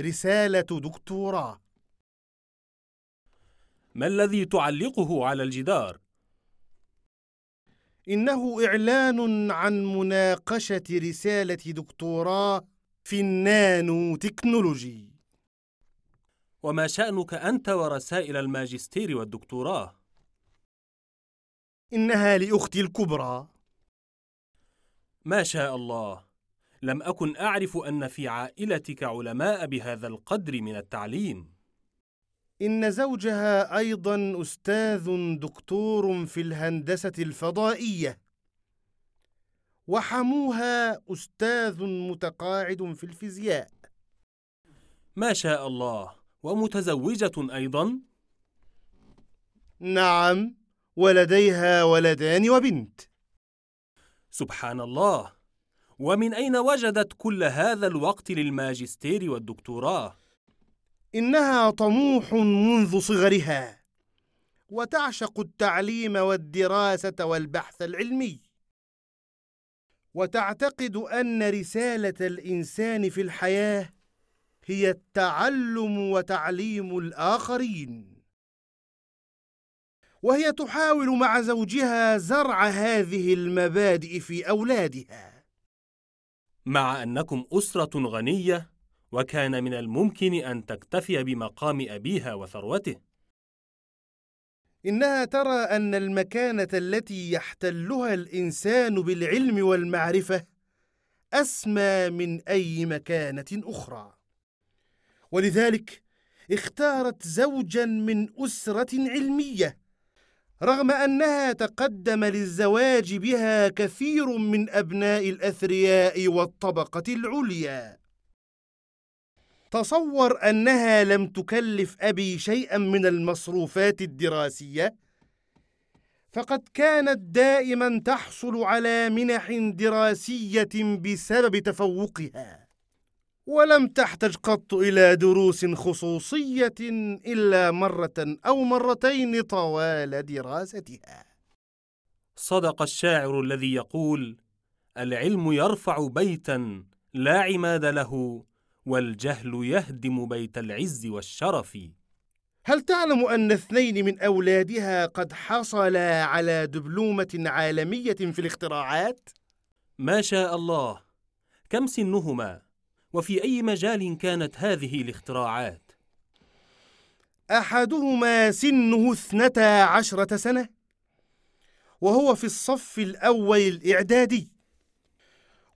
رسالة دكتوراه ما الذي تعلقه على الجدار؟ إنه إعلان عن مناقشة رسالة دكتوراه في النانو تكنولوجي وما شأنك أنت ورسائل الماجستير والدكتوراه؟ إنها لأختي الكبرى ما شاء الله لم أكن أعرف أن في عائلتك علماء بهذا القدر من التعليم. إن زوجها أيضا أستاذ دكتور في الهندسة الفضائية. وحموها أستاذ متقاعد في الفيزياء. ما شاء الله. ومتزوجة أيضا؟ نعم. ولديها ولدان وبنت. سبحان الله. ومن أين وجدت كل هذا الوقت للماجستير والدكتوراه؟ إنها طموح منذ صغرها وتعشق التعليم والدراسة والبحث العلمي. وتعتقد أن رسالة الإنسان في الحياة هي التعلم وتعليم الآخرين. وهي تحاول مع زوجها زرع هذه المبادئ في أولادها. مع أنكم أسرة غنية وكان من الممكن أن تكتفي بمقام أبيها وثروته. إنها ترى أن المكانة التي يحتلها الإنسان بالعلم والمعرفة أسمى من أي مكانة أخرى. ولذلك اختارت زوجا من أسرة علمية رغم أنها تقدم للزواج بها كثير من أبناء الأثرياء والطبقة العليا. تصور أنها لم تكلف أبي شيئا من المصروفات الدراسية فقد كانت دائما تحصل على منح دراسية بسبب تفوقها. ولم تحتج قط إلى دروس خصوصية إلا مرة أو مرتين طوال دراستها. صدق الشاعر الذي يقول العلم يرفع بيتا لا عماد له والجهل يهدم بيت العز والشرف. هل تعلم أن اثنين من أولادها قد حصلا على دبلومة عالمية في الاختراعات؟ ما شاء الله. كم سنهما؟ وفي أي مجال كانت هذه الاختراعات؟ أحدهما سنه اثنتا عشرة سنة وهو في الصف الأول الإعدادي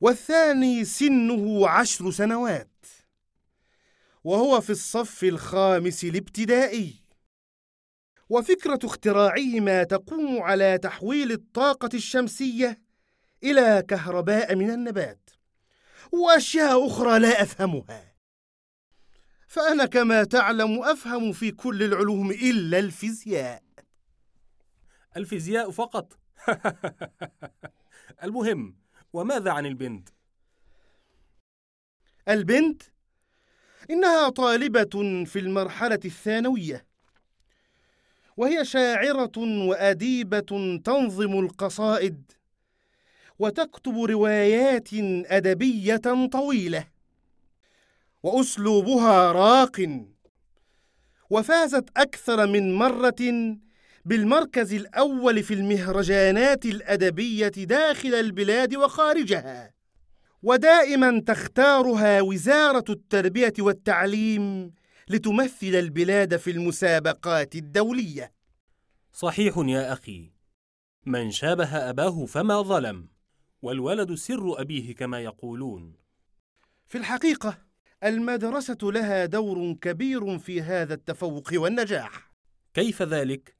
والثاني سنه عشر سنوات وهو في الصف الخامس الابتدائي وفكرة اختراعهما تقوم على تحويل الطاقة الشمسية إلى كهرباء من النبات وأشياء أخرى لا أفهمها. فأنا كما تعلم أفهم في كل العلوم إلا الفيزياء. الفيزياء فقط. المهم وماذا عن البنت؟ البنت إنها طالبة في المرحلة الثانوية وهي شاعرة وأديبة تنظم القصائد. وتكتب روايات أدبية طويلة. وأسلوبها راق. وفازت أكثر من مرة بالمركز الأول في المهرجانات الأدبية داخل البلاد وخارجها. ودائما تختارها وزارة التربية والتعليم لتمثل البلاد في المسابقات الدولية. صحيح يا أخي. من شابه أباه فما ظلم. والولد سر أبيه كما يقولون. في الحقيقة المدرسة لها دور كبير في هذا التفوق والنجاح. كيف ذلك؟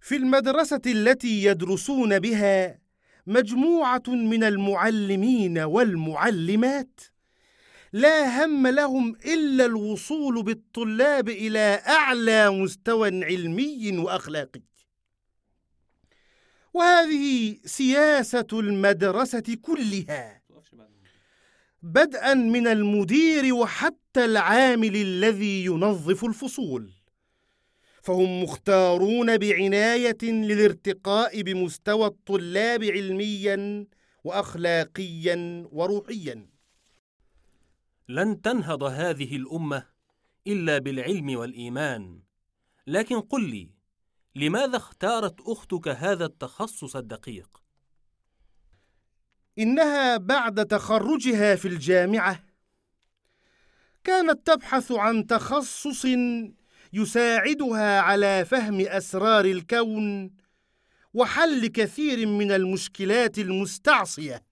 في المدرسة التي يدرسون بها مجموعة من المعلمين والمعلمات لا هم لهم إلا الوصول بالطلاب إلى أعلى مستوى علمي وأخلاقي. وهذه سياسة المدرسة كلها. بدءا من المدير وحتى العامل الذي ينظف الفصول. فهم مختارون بعناية للارتقاء بمستوى الطلاب علميا واخلاقيا وروحيا. لن تنهض هذه الأمة إلا بالعلم والإيمان. لكن قل لي لماذا اختارت أختك هذا التخصص الدقيق؟ إنها بعد تخرجها في الجامعة كانت تبحث عن تخصص يساعدها على فهم أسرار الكون وحل كثير من المشكلات المستعصية.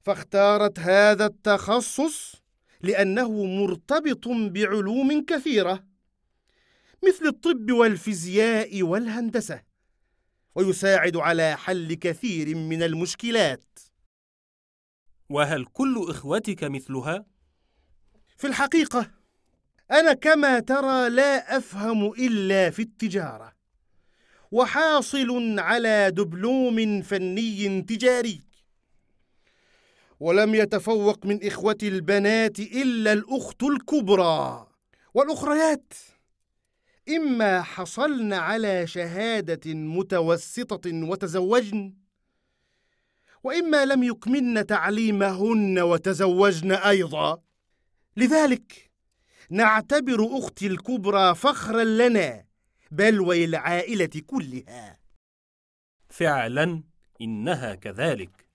فاختارت هذا التخصص لأنه مرتبط بعلوم كثيرة. مثل الطب والفيزياء والهندسة ويساعد على حل كثير من المشكلات. وهل كل إخوتك مثلها؟ في الحقيقة أنا كما ترى لا أفهم إلا في التجارة وحاصل على دبلوم فني تجاري. ولم يتفوق من اخوتي البنات إلا الأخت الكبرى والأخريات. إما حصلن على شهادة متوسطة وتزوجن وإما لم يكملن تعليمهن وتزوجن أيضا. لذلك نعتبر أختي الكبرى فخرا لنا بل وللعائلة كلها. فعلا إنها كذلك.